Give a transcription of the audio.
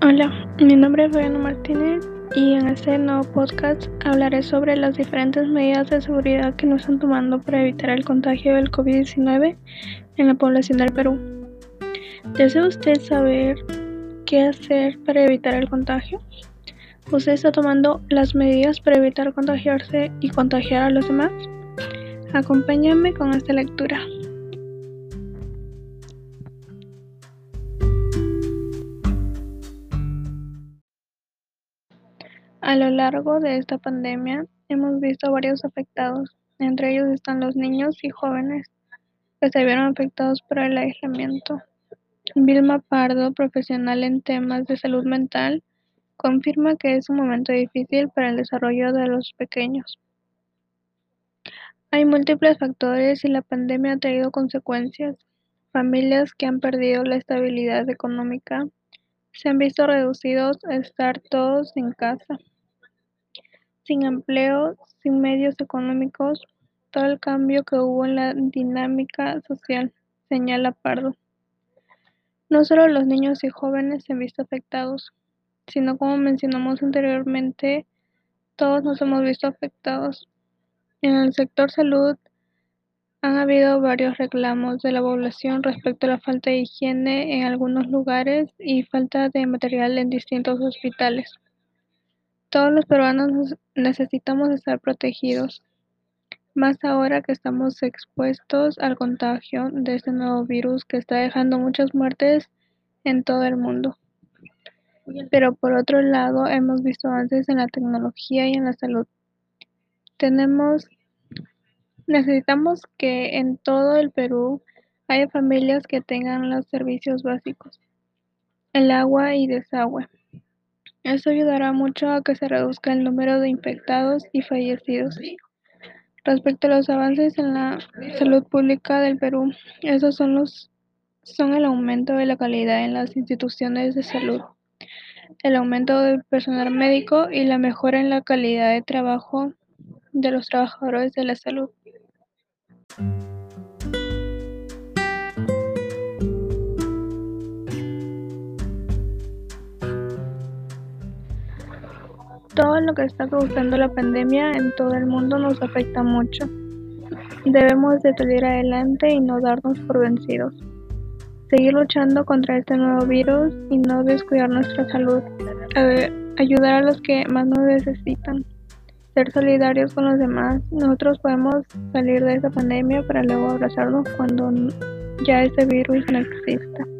Hola, mi nombre es Fabiano Martínez y en este nuevo podcast hablaré sobre las diferentes medidas de seguridad que nos están tomando para evitar el contagio del COVID-19 en la población del Perú. ¿Desea usted saber qué hacer para evitar el contagio? ¿Usted está tomando las medidas para evitar contagiarse y contagiar a los demás? Acompáñame con esta lectura. A lo largo de esta pandemia hemos visto varios afectados, entre ellos están los niños y jóvenes que se vieron afectados por el aislamiento. Vilma Pardo, profesional en temas de salud mental, confirma que es un momento difícil para el desarrollo de los pequeños. Hay múltiples factores y la pandemia ha traído consecuencias. Familias que han perdido la estabilidad económica se han visto reducidos a estar todos en casa sin empleo, sin medios económicos, todo el cambio que hubo en la dinámica social, señala Pardo. No solo los niños y jóvenes se han visto afectados, sino como mencionamos anteriormente, todos nos hemos visto afectados. En el sector salud han habido varios reclamos de la población respecto a la falta de higiene en algunos lugares y falta de material en distintos hospitales. Todos los peruanos necesitamos estar protegidos, más ahora que estamos expuestos al contagio de este nuevo virus que está dejando muchas muertes en todo el mundo. Pero por otro lado, hemos visto avances en la tecnología y en la salud. Tenemos necesitamos que en todo el Perú haya familias que tengan los servicios básicos, el agua y desagüe esto ayudará mucho a que se reduzca el número de infectados y fallecidos. Respecto a los avances en la salud pública del Perú, esos son los son el aumento de la calidad en las instituciones de salud, el aumento del personal médico y la mejora en la calidad de trabajo de los trabajadores de la salud. Todo lo que está causando la pandemia en todo el mundo nos afecta mucho. Debemos de salir adelante y no darnos por vencidos. Seguir luchando contra este nuevo virus y no descuidar nuestra salud. ayudar a los que más nos necesitan. Ser solidarios con los demás. Nosotros podemos salir de esta pandemia para luego abrazarnos cuando ya ese virus no exista.